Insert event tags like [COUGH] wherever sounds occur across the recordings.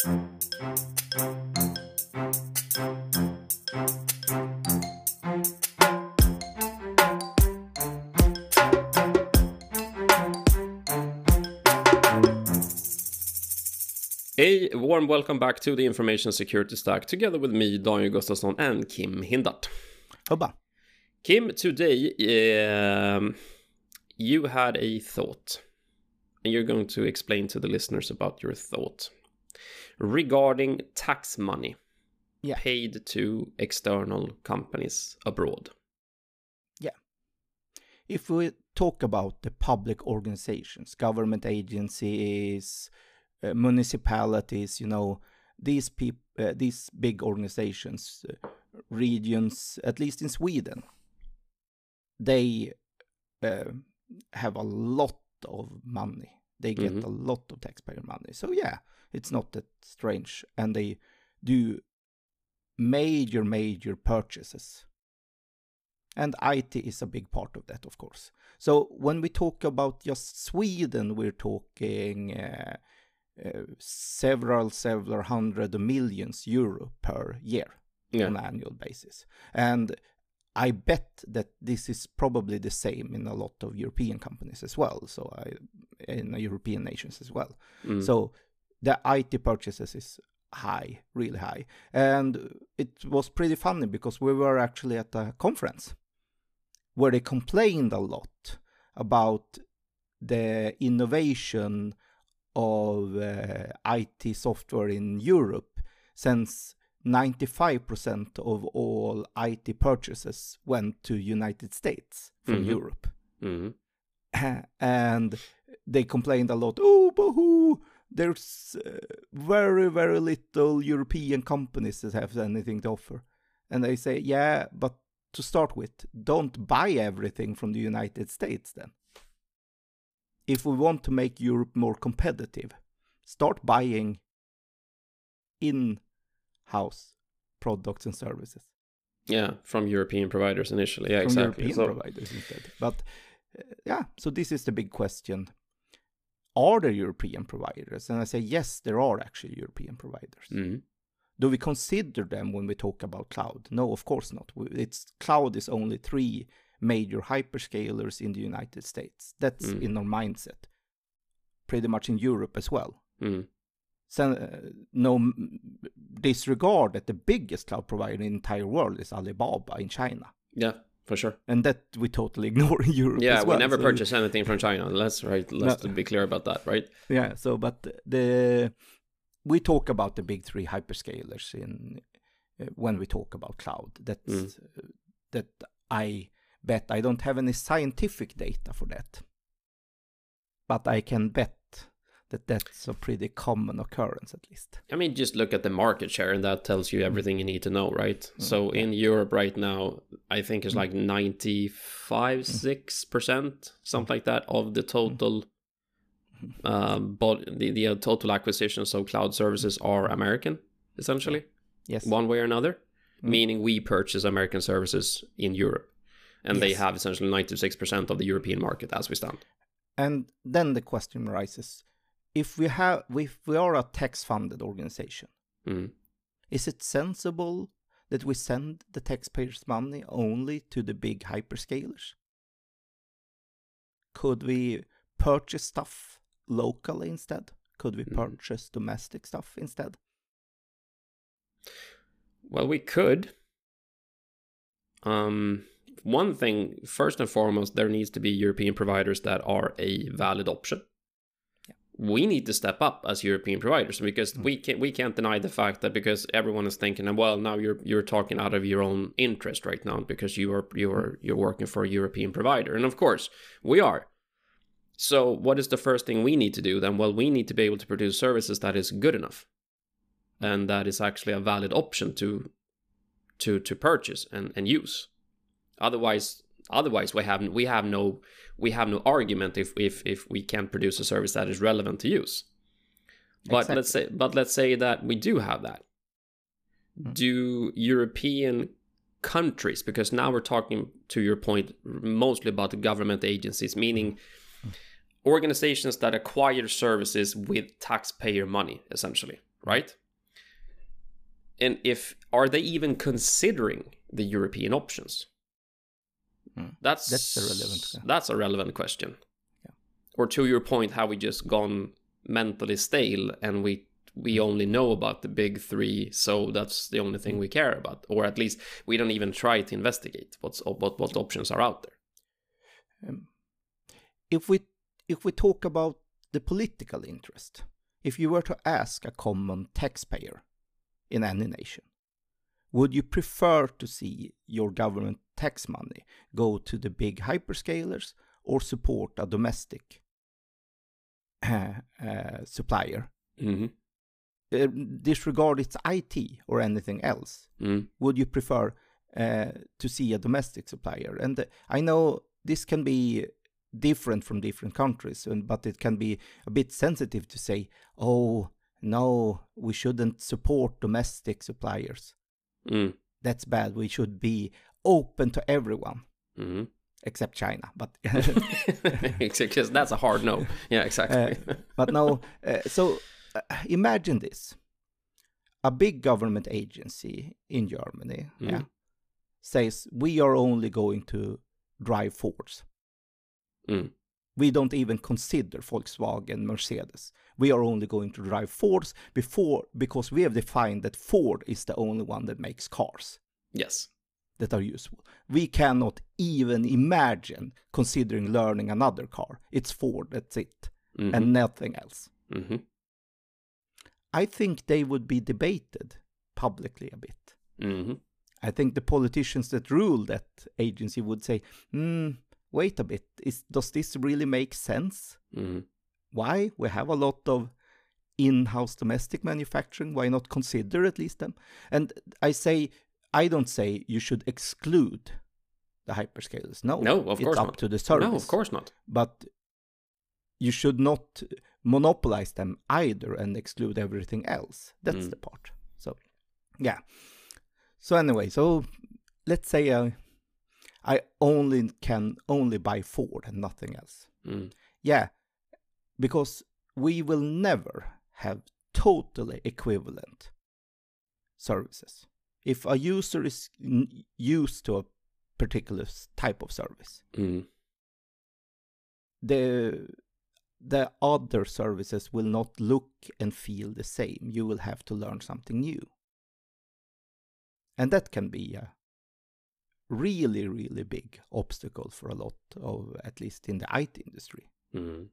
A warm welcome back to the Information Security Stack together with me, Daniel Gustafsson, and Kim Hindart. Hubba. Kim, today um, you had a thought, and you're going to explain to the listeners about your thought regarding tax money Yeah. paid to external companies abroad. Yeah. If we talk about the public organizations, government agencies, uh, municipalities, you know, these peop- uh, these big organizations, uh, regions, at least in Sweden, they uh, have a lot of money. They get Mhm. a lot of taxpayer money. So yeah, it's not that strange, and they do major, major purchases. And IT is a big part of that, of course. So when we talk about just Sweden, we're talking uh, uh, several, several hundred millions euro per year Yeah. on an annual basis. And I bet that this is probably the same in a lot of European companies as well. So I, in European nations as well. Mm. So the IT purchases is high, really high. And it was pretty funny because we were actually at a conference where they complained a lot about the innovation of uh, IT software in Europe since 95% of all IT purchases went to United States from Mhm. Europe Mhm. [LAUGHS] and they complained a lot. Oh, boo There's uh, very, very little European companies that have anything to offer. And they say, yeah, but to start with, don't buy everything from the United States then. If we want to make Europe more competitive, start buying in house products and services Yeah, from European providers initially. Yeah, from exactly. European So, providers instead. But uh, yeah, so this is the big question. Are there European providers? And I say yes, there are actually European providers. Mhm. Do we consider them when we talk about cloud? No, of course not. It's cloud is only three major hyperscalers in the United States. That's Mm. in our mindset. Pretty much in Europe as well. Mhm. So, uh, no disregard that the biggest cloud provider in the entire world is Alibaba in China. Yeah, for sure. and that we totally [LAUGHS] ignore in Europe. Yeah, as we never So- purchase anything from China. Let's right. Let's No. be clear about that, right? Yeah. So, but the we talk about the big three hyperscalers in uh, when we talk about cloud. That's Mm. uh, that I bet I don't have any scientific data for that, but I can bet that that's a pretty common occurrence at least. I mean, just look at the market share, and that tells you mm. everything you need to know, right? Mm, so in Europe right now, I think it's mm. like ninety-five, six percent, something like that, of the total. Mm-hmm. Um, but the the uh, total acquisitions of cloud services are American, essentially, Yes. one way or another. Meaning we purchase American services in Europe, and they have essentially ninety-six percent of the European market as we stand. And then the question arises: if we have, if we are a tax-funded organization. Mm. Is it sensible that we send the taxpayers' money only to the big hyperscalers? Could we purchase stuff locally instead? Could we Mhm. purchase domestic stuff instead? Well, we could. Um, one thing, first and foremost, there needs to be European providers that are a valid option. We need to step up as European providers because mm. we can't we can't deny the fact that because everyone is thinking, well, now you're you're talking out of your own interest right now because you are you are you're working for a European provider, and of course we are. So, what is the first thing we need to do then? Well, we need to be able to produce services that is good enough and that is actually a valid option to to to purchase and, and use. Otherwise, otherwise we have we have no we have no argument if if if we can't produce a service that is relevant to use. But let's say but let's say that we do have that. Hmm. Do European countries because now we're talking to your point mostly about the government agencies meaning hmm. organizations that acquire services with taxpayer money essentially hmm. right? And if are they even considering the European options? Mm. That's That's the relevant- That's a relevant question. Yeah. Or to your point, how we just gone mentally stale and we we only know about the big three, so that's the only thing we care about, or at least we don't even try to investigate what's what what options are out there. Um, if we if we talk about the political interest, if you were to ask a common taxpayer in any nation, would you prefer to see your government tax money go to the big hyperscalers or support a domestic uh, [CLEARS THROAT] uh, supplier? Mm-hmm. Uh, disregard its IT or anything else. Mm. would you prefer uh, to see a domestic supplier? And uh, I know this can be different from different countries, and, but it can be a bit sensitive to say, oh, no, we shouldn't support domestic suppliers. Mm. That's bad. We should be open to everyone Mm-hmm. except China. But [LAUGHS] [LAUGHS] Because that's a hard no. Yeah, exactly. but no, uh, so uh, imagine this. A big government agency in Germany Mm. yeah, says we are only going to drive Fords. Mm. We don't even consider Volkswagen, Mercedes. We are only going to drive Fords before because we have defined that Ford is the only one that makes cars yes. that are useful. We cannot even imagine considering learning another car. It's Ford, that's it, Mhm. and nothing else. Mhm. I think they would be debated publicly a bit. Mhm. I think the politicians that rule that agency would say, hmm, wait a bit, is, does this really make sense? Mhm. Why? We have a lot of in-house domestic manufacturing. Why not consider at least them? And I say, I don't say you should exclude the hyperscalers. No, No, of it's course up not. to the service. No, of course not. But you should not monopolize them either and exclude everything else. That's Mm. the part. So, yeah. So anyway, so let's say I, I only can only buy Ford and nothing else. Mm. Yeah, because we will never have totally equivalent services. If a user is n- used to a particular type of service, Mm. the the other services will not look and feel the same. You will have to learn something new. And that can be a really, really big obstacle for a lot of, at least in the IT industry, Mm.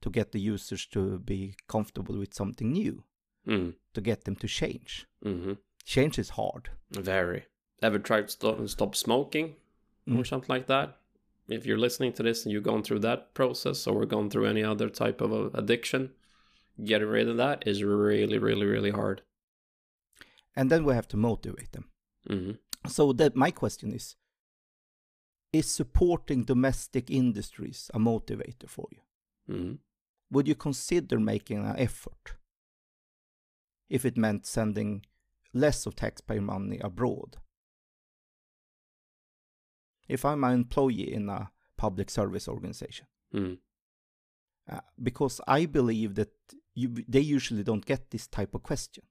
to get the users to be comfortable with something new, Mm. to get them to change. Mhm. Change is hard. Very. Ever tried to stop, stop smoking or Mm. something like that? If you're listening to this and you've gone through that process or we're gone through any other type of uh, addiction, getting rid of that is really, really, really hard. And then we have to motivate them. So that my question is is supporting domestic industries a motivator for you? hmm would you consider making an effort if it meant sending less of taxpayer money abroad? If I'm an employee in a public service organization, Mm. uh, because I believe that you, they usually don't get this type of question.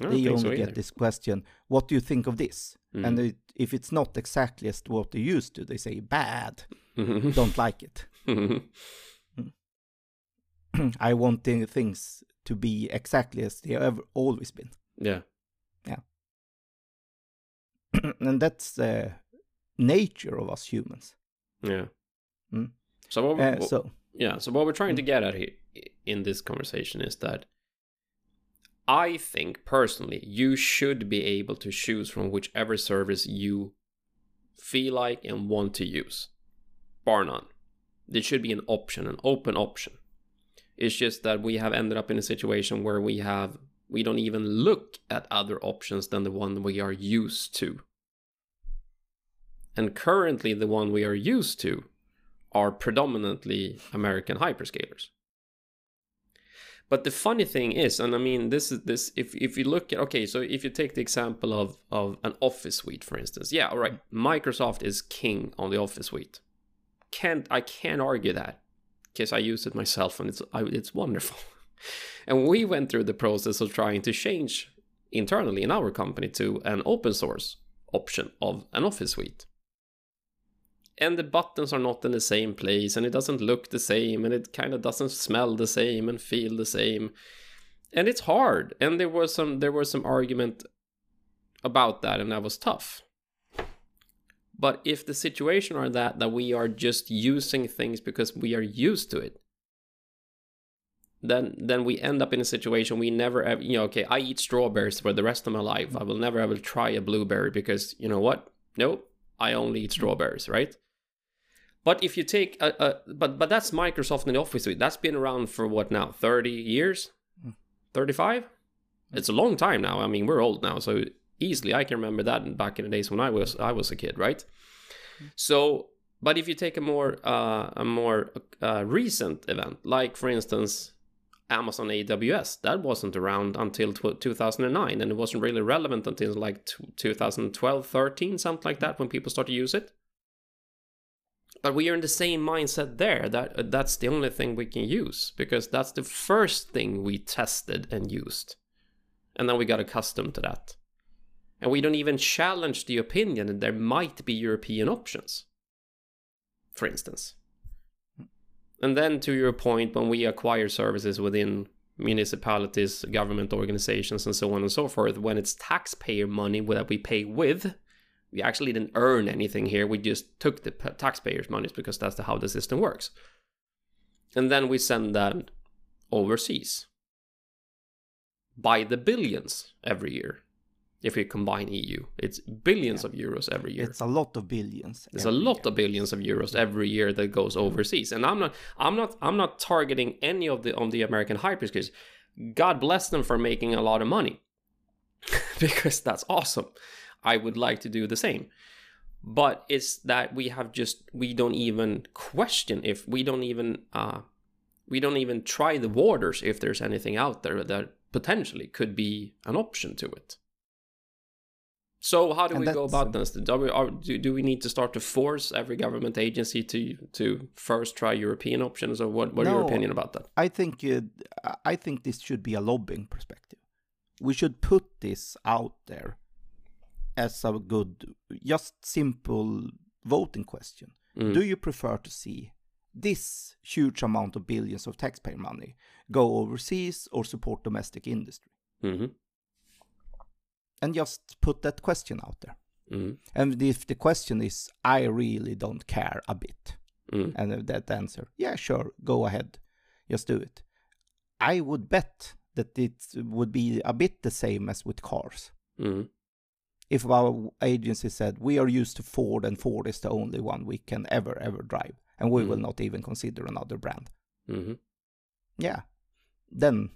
They only so get this question, "What do you think of this?" And Mm. it, if it's not exactly as what they used to, they say, "Bad, [LAUGHS] don't like it." [LAUGHS] I want the things to be exactly as they have always been. yeah. Yeah. [CLEARS THROAT] and that's the nature of us humans. Yeah. Mm. So what? Uh, what- so, yeah. So what we're trying to get at here in this conversation is that I think personally you should be able to choose from whichever service you feel like and want to use, bar none. There should be an option, an open option. It's just that we have ended up in a situation where we have we don't even look at other options than the one we are used to. And currently, the one we are used to are predominantly American hyperscalers. But the funny thing is, and I mean, this is this. If if you look at okay, so if you take the example of of an Office suite, for instance, yeah, all right, mm. Microsoft is king on the Office suite. Can't I can't argue that because I use it myself and it's I, it's wonderful. [LAUGHS] and we went through the process of trying to change internally in our company to an open source option of an office suite. And the buttons are not in the same place, and it doesn't look the same, and it kind of doesn't smell the same and feel the same. And it's hard. And there was some there was some argument about that, and that was tough. But if the situation are that that we are just using things because we are used to it, then then we end up in a situation we never ever you know okay I eat strawberries for the rest of my life. I will never ever try a blueberry because you know what? Nope, I only eat strawberries, right? But if you take a, a but but that's Microsoft and the Office suite. That's been around for what now? 30 years? Hmm. 35? Hmm. It's a long time now. I mean, we're old now, so easily I can remember that back in the days when I was I was a kid, right? Hmm. So, but if you take a more uh, a more uh, recent event, like for instance Amazon AWS, that wasn't around until 2009, and it wasn't really relevant until like 2012, 13, something like that, when people started to use it. But we are in the same mindset there. That uh, that's the only thing we can use because that's the first thing we tested and used, and then we got accustomed to that. And we don't even challenge the opinion that there might be European options, for instance. And then to your point, when we acquire services within municipalities, government organizations, and so on and so forth, when it's taxpayer money that we pay with, we actually didn't earn anything here. We just took the taxpayers' money because that's the, how the system works. And then we send that overseas by the billions every year if we combine EU. It's billions yeah. of euros every year. It's a lot of billions. It's a lot year. of billions of euros every year that goes overseas. And I'm not I'm not I'm not targeting any of the on the American hyperscalers. God bless them for making a lot of money. [LAUGHS] because that's awesome. I would like to do the same. But it's that we have just we don't even question if we don't even uh we don't even try the waters if there's anything out there that potentially could be an option to it. So how do and we go about this? Do we, are, do, do we need to start to force every government agency to to first try European options, or what? What no, are your opinion about that? I think uh, I think this should be a lobbying perspective. We should put this out there as a good, just simple voting question. Mm. Do you prefer to see this huge amount of billions of taxpayer money go overseas or support domestic industry? Mm-hmm and just put that question out there. Mm. And if the question is, I really don't care a bit, mm. and that answer, yeah, sure, go ahead, just do it. I would bet that it would be a bit the same as with cars. Mm. If our agency said, we are used to Ford and Ford is the only one we can ever, ever drive, and we will mm. not even consider another brand. Mm-hmm. Yeah, then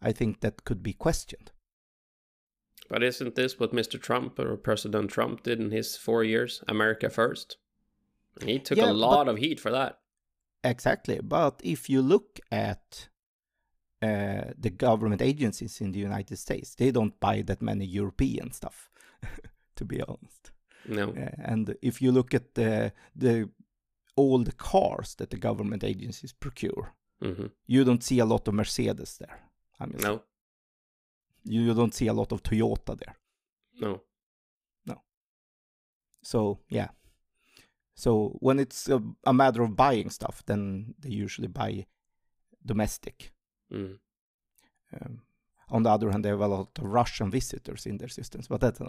I think that could be questioned. But isn't this what Mr. Trump or President Trump did in his four years? America first. He took yeah, a lot of heat for that. Exactly. But if you look at uh, the government agencies in the United States, they don't buy that many European stuff, [LAUGHS] to be honest. No. Uh, and if you look at the the all the cars that the government agencies procure, mm-hmm. you don't see a lot of Mercedes there. I mean, no you don't see a lot of Toyota there. No. No. So yeah. So when it's a, a matter of buying stuff, then they usually buy domestic. Mm. Um, on the other hand, they have a lot of Russian visitors in their systems, but that's [LAUGHS]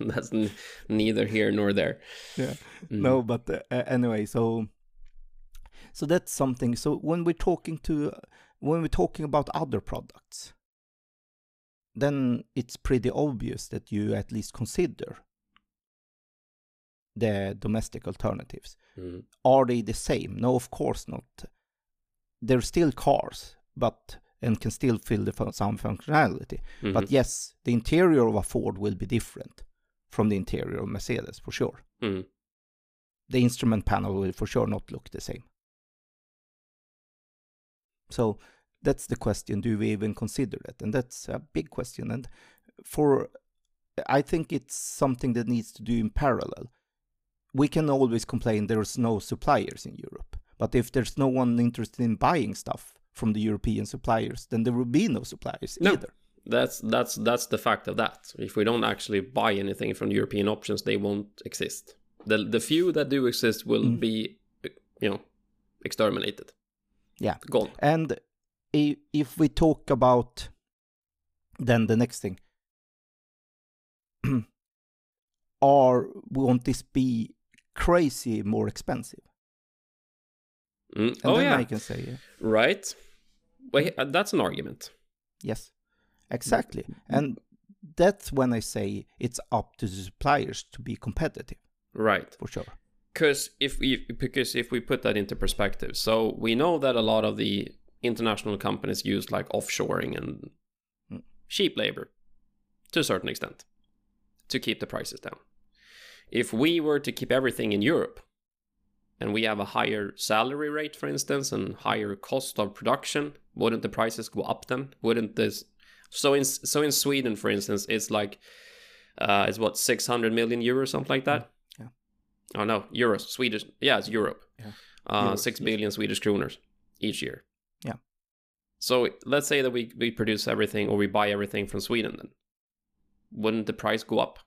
that's neither here nor there. Yeah. Mm. No, but uh, anyway, so so that's something. So when we're talking to when we're talking about other products, then it's pretty obvious that you at least consider the domestic alternatives. Mm. Are they the same? No, of course not. They're still cars, but and can still fill the fun- some functionality. Mm-hmm. But yes, the interior of a Ford will be different from the interior of Mercedes for sure. Mm. The instrument panel will for sure not look the same. So that's the question do we even consider it and that's a big question and for i think it's something that needs to do in parallel we can always complain there's no suppliers in europe but if there's no one interested in buying stuff from the European suppliers, then there will be no suppliers No. either. That's that's that's the fact of that. If we don't actually buy anything from European options, they won't exist. The the few that do exist will Mm. be, you know, exterminated. Yeah. Gone. And if we talk about then the next thing, [CLEARS THROAT] are won't this be crazy more expensive? Mm. And Oh then yeah, I can say yeah, right. Wait, uh, that's an argument. yes, exactly. And that's when I say it's up to the suppliers to be competitive Right. for sure. Because if we because if we put that into perspective, so we know that a lot of the international companies use like offshoring and Mm. cheap labor to a certain extent to keep the prices down. If we were to keep everything in Europe and we have a higher salary rate, for instance, and higher cost of production, wouldn't the prices go up then? Wouldn't this? So in so in Sweden, for instance, it's like uh, it's what six hundred million euros, something like that. Yeah. Oh no, euros, Swedish. Yeah, it's Europe. Yeah. Uh, Euros, six yes. Swedish kroners each year. Yeah. So let's say that we we produce everything or we buy everything from Sweden, then wouldn't the price go up?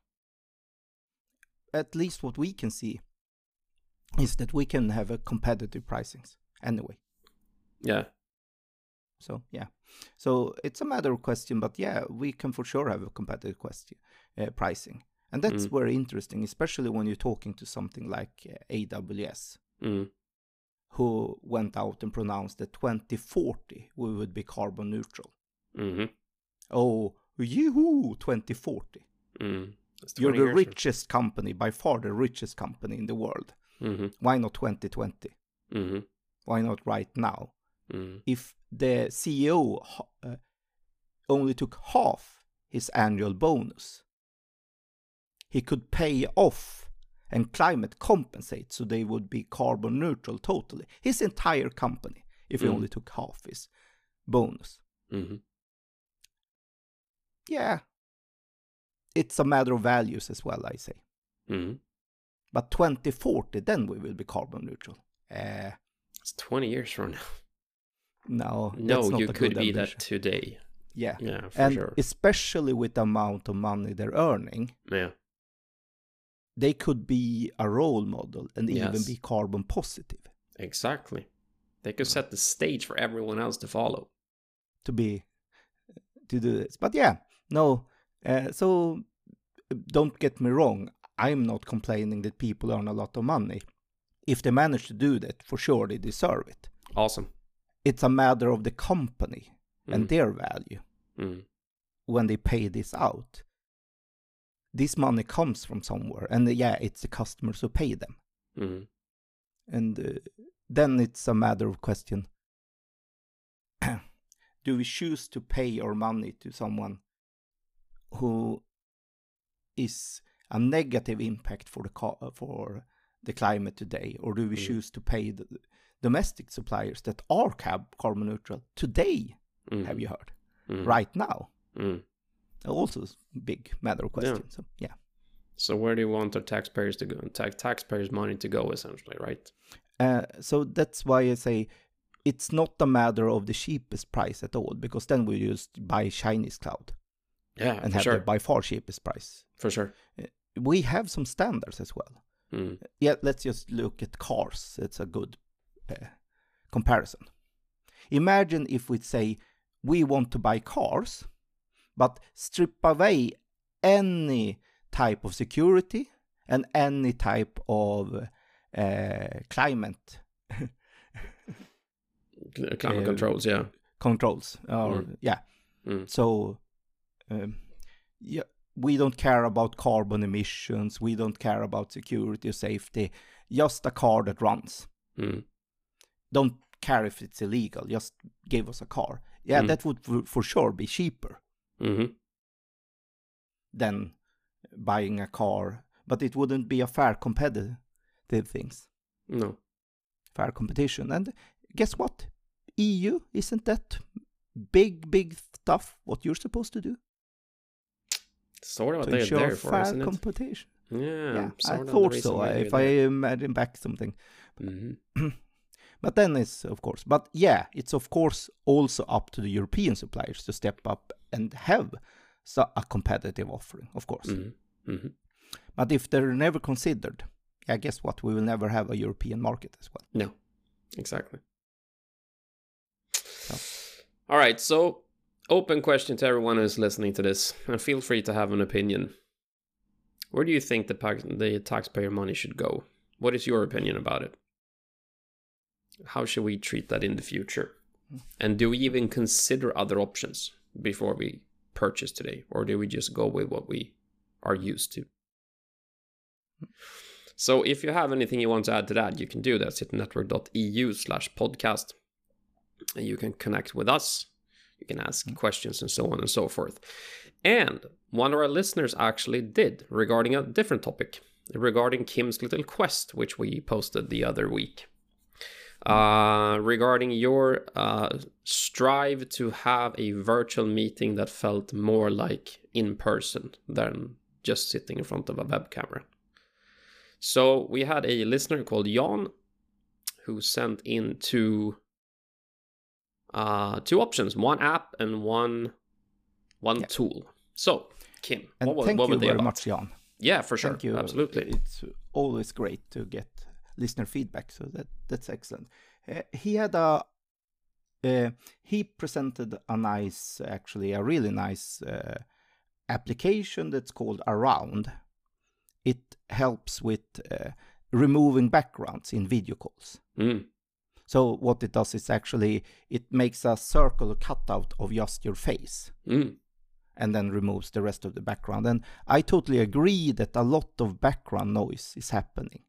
At least what we can see is that we can have a competitive pricings anyway. Yeah. So yeah, so it's a matter of question, but yeah, we can for sure have a competitive question uh, pricing, and that's Mm. very interesting, especially when you're talking to something like uh, AWS, Mm. who went out and pronounced that 2040 we would be carbon neutral. hmm Oh, yoo 2040! Mm. You're the richest company, by far the richest company in the world. Mm-hmm. Why not 2020? Mm-hmm. Why not right now? Mm. if the CEO uh, only took half his annual bonus, he could pay off and climate compensate so they would be carbon neutral totally. His entire company, if he only took half his bonus. Mm-hmm. Yeah. It's a matter of values as well, I say. But 2040, then we will be carbon neutral. Uh, It's 20 years from now. no, No, you could be ambition. that today. Yeah. Yeah, for and sure. especially with the amount of money they're earning, Yeah. they could be a role model and even be carbon positive Exactly. They could set the stage for everyone else to follow. to be to do this but yeah no uh, so don't get me wrong i'm not complaining that people earn a lot of money if they manage to do that for sure they deserve it Awesome. it's a matter of the company and Mm. their value Mm. when they pay this out this money comes from somewhere and uh, yeah it's the customers who pay them Mm. and uh, then it's a matter of question [CLEARS THROAT] do we choose to pay our money to someone who is a negative impact for the for the climate today or do we Mm. choose to pay the domestic suppliers that are cab- carbon neutral today Mm. have you heard Mm. right now Mm. also big matter of question so yeah So where do you want our taxpayers to go? Ta- taxpayers' money to go, essentially, right? Uh, so that's why I say it's not a matter of the cheapest price at all, because then we just buy Chinese cloud Yeah, and have sure. the by far cheapest price. For sure. We have some standards as well. Mm. Yeah, let's just look at cars. It's a good uh, comparison. Imagine if we say we want to buy cars, but strip away any type of security and any type of uh, climate Climate Uh, controls, yeah. controls or Mm. yeah Mm. so um, yeah we don't care about carbon emissions we don't care about security or safety just a car that runs Mm. don't care if it's illegal just give us a car yeah Mm. that would for, sure be cheaper Mm-hmm. than buying a car but it wouldn't be a fair competitive things No. fair competition and guess what eu isn't that big big stuff what you're supposed to do Sort of what they're there for, fair isn't it? competition. Yeah, Yeah, I sort of the thought so. If I there. imagine back something, Mhm. [CLEARS THROAT] But then it's of course, but yeah, it's of course also up to the European suppliers to step up and have so a competitive offering, of course. Mm-hmm. Mm-hmm. But if they're never considered, I guess what? We will never have a European market as well. No, exactly. All right, so open question to everyone who's listening to this, and feel free to have an opinion. Where do you think the, the taxpayer money should go? What is your opinion about it? How should we treat that in the future? And do we even consider other options before we purchase today? Or do we just go with what we are used to? So if you have anything you want to add to that, you can do that. Citynetwork.eu slash podcast. And you can connect with us. You can ask questions and so on and so forth. And one of our listeners actually did regarding a different topic, regarding Kim's little quest, which we posted the other week. Uh, regarding your uh, strive to have a virtual meeting that felt more like in person than just sitting in front of a web camera. So we had a listener called Jan who sent in two uh, two options, one app and one one yeah. tool. So Kim, and what, thank what you they very about? much, Jan. Yeah, for sure. Thank you. Absolutely. It's always great to get listener feedback, so that that's excellent. Uh, he had a uh, he presented a nice, actually a really nice uh, application that's called Around. It helps with uh, removing backgrounds in video calls. Mm. So what it does is actually it makes a circle cutout of just your face. Mm. And then removes the rest of the background. And I totally agree that a lot of background noise is happening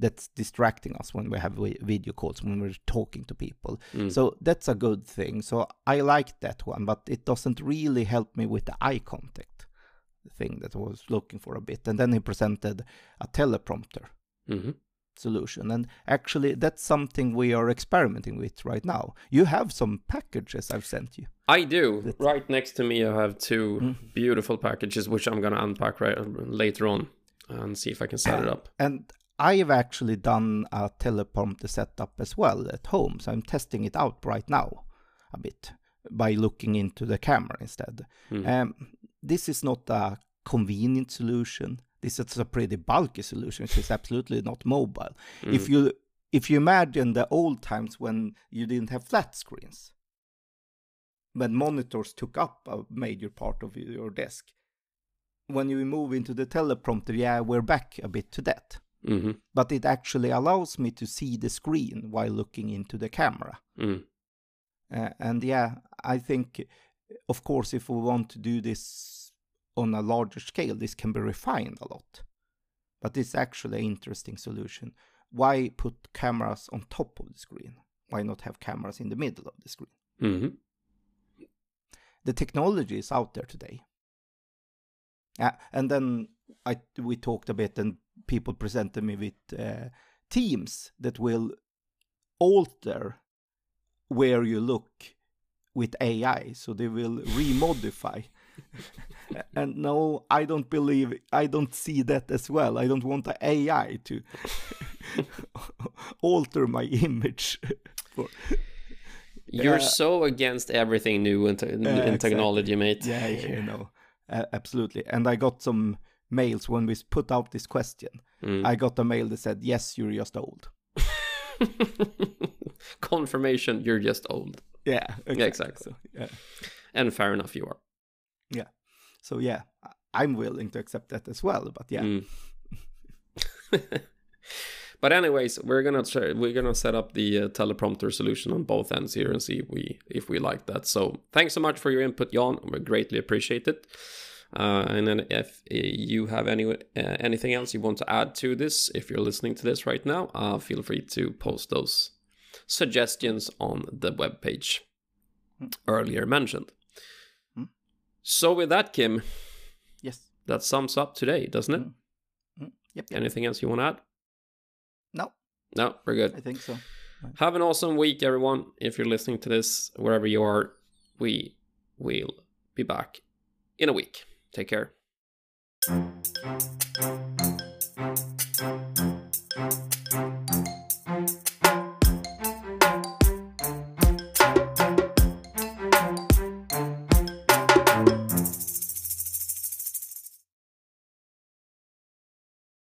that's distracting us when we have video calls when we're talking to people Mm. so that's a good thing so i like that one but it doesn't really help me with the eye contact thing that i was looking for a bit and then he presented a teleprompter Mhm. Solution and actually that's something we are experimenting with right now you have some packages i've sent you I do. That's- Right next to me, I have two Mm. beautiful packages, which I'm gonna unpack right later on and see if I can set it up. and I have actually done a teleprompter setup as well at home, so I'm testing it out right now a bit by looking into the camera instead. Mm. Um, this is not a convenient solution. This is a pretty bulky solution, which is absolutely not mobile. If Mm. you if you imagine the old times when you didn't have flat screens, when monitors took up a major part of your desk, when you move into the teleprompter, yeah, we're back a bit to that Mhm. but it actually allows me to see the screen while looking into the camera. Mm. Uh, and yeah, I think, of course, if we want to do this on a larger scale, this can be refined a lot. But it's actually an interesting solution. Why put cameras on top of the screen? Why not have cameras in the middle of the screen? Mhm. The technology is out there today. Yeah, and then I we talked a bit, and people presented me with uh, teams that will alter where you look with AI, so they will remodify. And no, I don't believe, I don't see that as well. I don't want the AI to [LAUGHS] alter my image. [LAUGHS] for, You're Yeah. so against everything new in, te- in exactly. technology, mate. yeah, yeah, you know, uh, absolutely. And I got some mails when we put out this question. Mm. I got a mail that said, "Yes, you're just old." [LAUGHS] Confirmation, you're just old. Yeah, exactly. exactly. So, yeah, And fair enough, you are. So yeah, I'm willing to accept that as well. But yeah, Mm. [LAUGHS] [LAUGHS] but anyways, we're gonna try, we're gonna set up the uh, teleprompter solution on both ends here and see if we if we like that. So thanks so much for your input, Jan. We greatly appreciate it. Uh, and then if uh, you have any uh, anything else you want to add to this, if you're listening to this right now, uh, feel free to post those suggestions on the webpage earlier mentioned. So with that, Kim, yes, that sums up today, doesn't it? Mm. Mm. Yep, yep. Anything else you want to add? No, No, we're good. I think so. Have an awesome week, everyone. If you're listening to this, wherever you are, we will be back in a week. Take care.